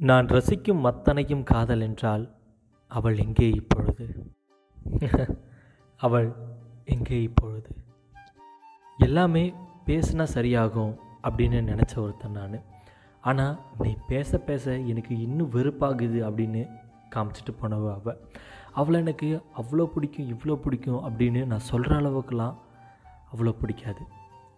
நான் ரசிக்கும் அத்தனையும் காதல் என்றால் அவள் எங்கே இப்பொழுது? அவள் எங்கே இப்பொழுது? எல்லாமே பேசினா சரியாகும் அப்படின்னு நினச்ச ஒருத்தன் நான். ஆனால் நீ பேச பேச எனக்கு இன்னும் வெறுப்பாகுது அப்படின்னு காமிச்சிட்டு போனவ அவள் அவளை எனக்கு அவ்வளோ பிடிக்கும் இவ்வளோ பிடிக்கும் அப்படின்னு நான் சொல்கிற அளவுக்குலாம் அவ்வளோ பிடிக்காது.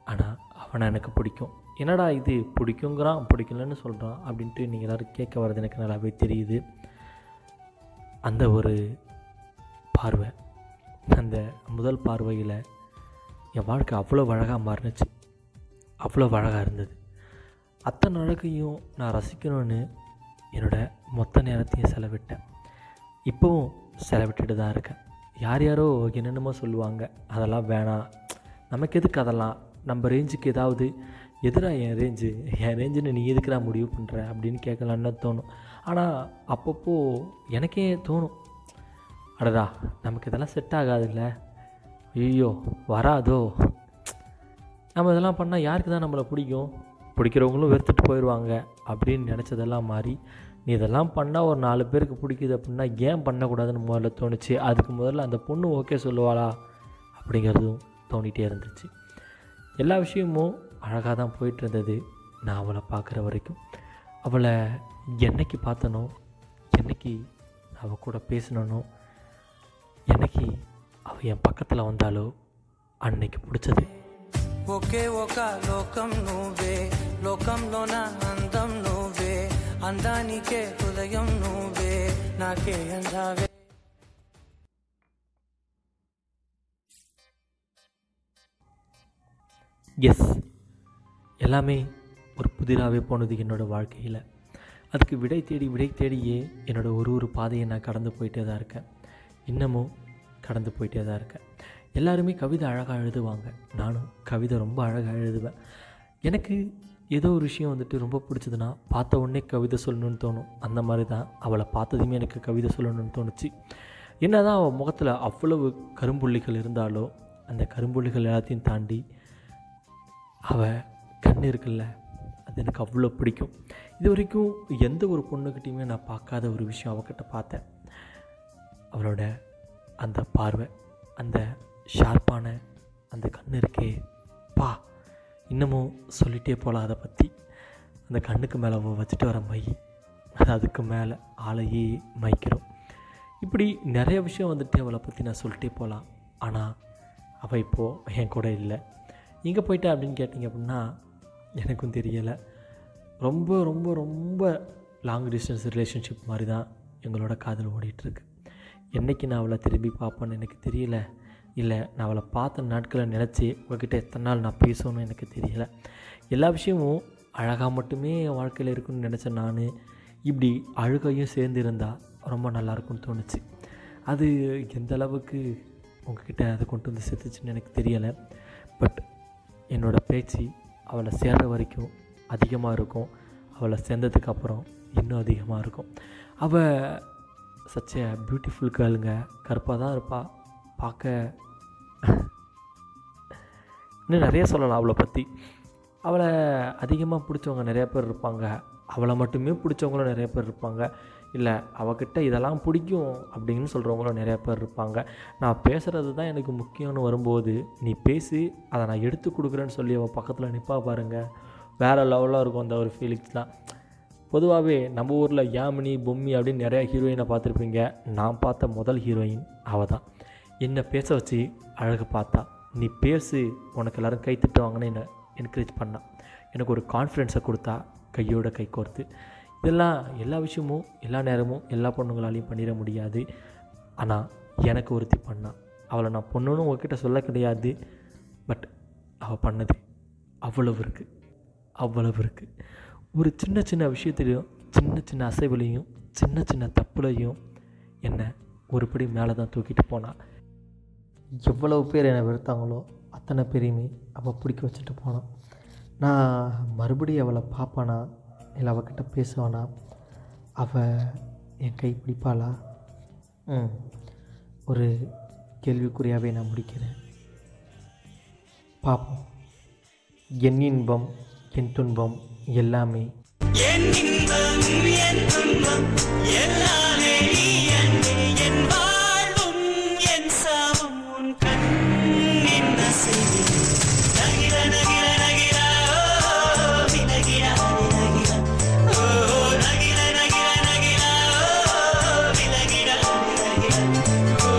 ஆனால் அவனை எனக்கு பிடிக்கும். என்னடா இது பிடிக்குங்கிறான் பிடிக்கலன்னு சொல்கிறான் அப்படின்ட்டு நீங்கள் எல்லோரும் கேட்க வர்றது எனக்கு நல்லாவே தெரியுது. அந்த ஒரு பார்வை அந்த முதல் பார்வையில் என் வாழ்க்கை அவ்வளோ அழகாக மாறுனுச்சு. அவ்வளோ அழகாக இருந்தது. அத்தனை அழகையும் நான் ரசிக்கணும்னு என்னோடய மொத்த நேரத்தையும் செலவிட்டேன். இப்போவும் செலவிட்டுட்டு தான் இருக்கேன். யார் யாரோ என்னென்னமோ சொல்லுவாங்க அதெல்லாம் வேணாம். நமக்கு எதுக்கு அதெல்லாம்? நம்ம ரேஞ்சுக்கு ஏதாவது எதிரா என் ரேஞ்சு என் ரேஞ்சுன்னு நீ எதுக்குடா முடிவு பண்ணுற அப்படின்னு கேட்கலான்னு தோணும். ஆனால் அப்பப்போ எனக்கே தோணும். அடடா நமக்கு இதெல்லாம் செட் ஆகாதுல்ல? ஐயோ வராதோ? நம்ம இதெல்லாம் பண்ணால் யாருக்கு தான் நம்மளை பிடிக்கும்? பிடிக்கிறவங்களும் வெறுத்துட்டு போயிடுவாங்க அப்படின்னு நினச்சதெல்லாம் மாறி நீ இதெல்லாம் பண்ணால் ஒரு நாலு பேருக்கு பிடிக்குது அப்படின்னா ஏன் பண்ணக்கூடாதுன்னு முதல்ல தோணுச்சு. அதுக்கு முதல்ல அந்த பொண்ணு ஓகே சொல்லுவாளா? அப்படிங்கிறதும் தோணிகிட்டே இருந்துச்சு. எல்லா விஷயமும் அழகாக தான் போயிட்டு இருந்தது நான் அவளை பார்க்குற வரைக்கும் அவளை என்னைக்கு பார்த்தனோ என்னைக்கு அவள் கூட பேசினனோ என்னைக்கு அவள் என் பக்கத்தில் வந்தாலோ அன்னைக்கு பிடிச்சது ఒకే ఒక లోకం నువ్వే లోకంలోన అందం నువ్వే అందానికే హృదయం నువ్వే నాకే అందావే எஸ் எல்லாமே ஒரு புதிராகவே போனது என்னோடய வாழ்க்கையில். அதுக்கு விடை தேடி விடை தேடியே என்னோடய ஒரு ஒரு பாதையை நான் கடந்து போயிட்டே தான் இருக்கேன். இன்னமும் கடந்து போயிட்டே தான் இருக்கேன். எல்லாருமே கவிதை அழகாக எழுதுவாங்க. நானும் கவிதை ரொம்ப அழகாக எழுதுவேன். எனக்கு ஏதோ ஒரு விஷயம் வந்துட்டு ரொம்ப பிடிச்சதுன்னா பார்த்த உடனே கவிதை சொல்லணும்னு தோணும். அந்த மாதிரி தான் அவளை பார்த்ததுமே எனக்கு கவிதை சொல்லணும்னு தோணுச்சு. என்ன தான் அவள் முகத்தில் அவ்வளவு கரும்புள்ளிகள் இருந்தாலோ அந்த கரும்புள்ளிகள் எல்லாத்தையும் தாண்டி அவள் கண் இருக்குல்ல அது எனக்கு அவ்வளோ பிடிக்கும். இது வரைக்கும் எந்த ஒரு பொண்ணுக்கிட்டையுமே நான் பார்க்காத ஒரு விஷயம் அவகிட்ட பார்த்தேன். அவளோட அந்த பார்வை அந்த ஷார்ப்பான அந்த கண் இருக்கே பா இன்னமும் சொல்லிகிட்டே போகலாம் அதை பற்றி அந்த கண்ணுக்கு மேலே அவள் வச்சுட்டு வர மை அது அதுக்கு மேலே ஆளையே மைக்கிறோம். இப்படி நிறைய விஷயம் வந்துட்டு அவளை பற்றி நான் சொல்லிட்டே போகலாம் ஆனால் அவள் இப்போது என் கூட இல்லை. எங்கே போயிட்டா அப்படின்னு கேட்டிங்க அப்படின்னா எனக்கும் தெரியலை. ரொம்ப ரொம்ப ரொம்ப லாங் டிஸ்டன்ஸ் ரிலேஷன்ஷிப் மாதிரி தான் எங்களோட காதல் ஓடிட்டுருக்கு. என்றைக்கு நான் அவளை திரும்பி பார்ப்பேன்னு எனக்கு தெரியல. இல்லை நான் அவளை பார்த்த நாட்களை நினச்சி உங்ககிட்ட எத்தனை நாள் நான் பேசணும்னு எனக்கு தெரியலை. எல்லா விஷயமும் அழகாக மட்டுமே என் வாழ்க்கையில் இருக்குன்னு நினச்ச நான். இப்படி அழுகையும் சேர்ந்து இருந்தால் ரொம்ப நல்லாயிருக்கும்னு தோணுச்சு. அது எந்த அளவுக்கு உங்ககிட்ட அதை கொண்டு வந்து செத்துச்சுன்னு எனக்கு தெரியலை. பட் என்னோடய பேச்சு அவளை சேர்ற வரைக்கும் அதிகமாக இருக்கும். அவளை சேர்ந்ததுக்கு அப்புறம் இன்னும் அதிகமாக இருக்கும். அவள் சச்ச பியூட்டிஃபுல் கேளுங்க கருப்பாக தான் இருப்பாள் பார்க்க இன்னும் நிறைய சொல்லலாம் அவளை பற்றி அவளை அதிகமாக பிடிச்சவங்க நிறைய பேர் இருப்பாங்க. அவளை மட்டுமே பிடிச்சவங்களும் நிறைய பேர் இருப்பாங்க. இல்லை அவகிட்ட இதெல்லாம் பிடிக்கும் அப்படின்னு சொல்கிறவங்களும் நிறையா பேர் இருப்பாங்க. நான் பேசுகிறது தான் எனக்கு முக்கியம்னு வரும்போது நீ பேசி அதை நான் எடுத்து கொடுக்குறேன்னு சொல்லி அவள் பக்கத்தில் நிற்பா பாருங்கள் வேறு லெவலாக இருக்கும் அந்த ஒரு ஃபீலிங்ஸ்லாம் பொதுவாகவே நம்ம ஊரில் யாமினி பொம்மி அப்படின்னு நிறையா ஹீரோயினை பார்த்துருப்பீங்க. நான் பார்த்த முதல் ஹீரோயின் அவள் தான் என்னை பேச வச்சு அழகு பார்த்தா நீ பேசு உனக்கு எல்லோரும் கை திட்டுவாங்கன்னு என்னை என்கரேஜ் பண்ணான் எனக்கு ஒரு கான்ஃபிடென்ஸை கொடுத்தா கையோட கை கோர்த்து. இதெல்லாம் எல்லா விஷயமும் எல்லா நேரமும் எல்லா பொண்ணுங்களாலையும் பண்ணிட முடியாது. ஆனால் எனக்கு ஒருத்தி பண்ணான் அவளை நான் பொண்ணுன்னு உங்ககிட்ட சொல்ல கிடையாது. பட் அவள் பண்ணது அவ்வளவு இருக்குது அவ்வளவு இருக்குது ஒரு சின்ன சின்ன விஷயத்துலையும் சின்ன சின்ன அசைவுலையும் சின்ன சின்ன தப்புலையும் என்னை ஒருபடி மேலே தான் தூக்கிட்டு போனாள் எவ்வளவு பேர் என்னை வெறுத்தாங்களோ அத்தனை பேரையுமே அவள் பிடிக்க வச்சுட்டு போனான் நான் மறுபடியும் அவளை பார்ப்பானா? இல்லை அவகிட்ட பேசுவானா? அவள் என் கை பிடிப்பாளா? ம். ஒரு கேள்விக்குறியாகவே நான் முடிக்கிறேன். பார்ப்போம் என் இன்பம் என் துன்பம் எல்லாமே. என் இன்பம் என் தெய்வம் எல்லாமே என் வாழ்வும் என் சாவும் உன் கண்ணின் அசைவே Oh.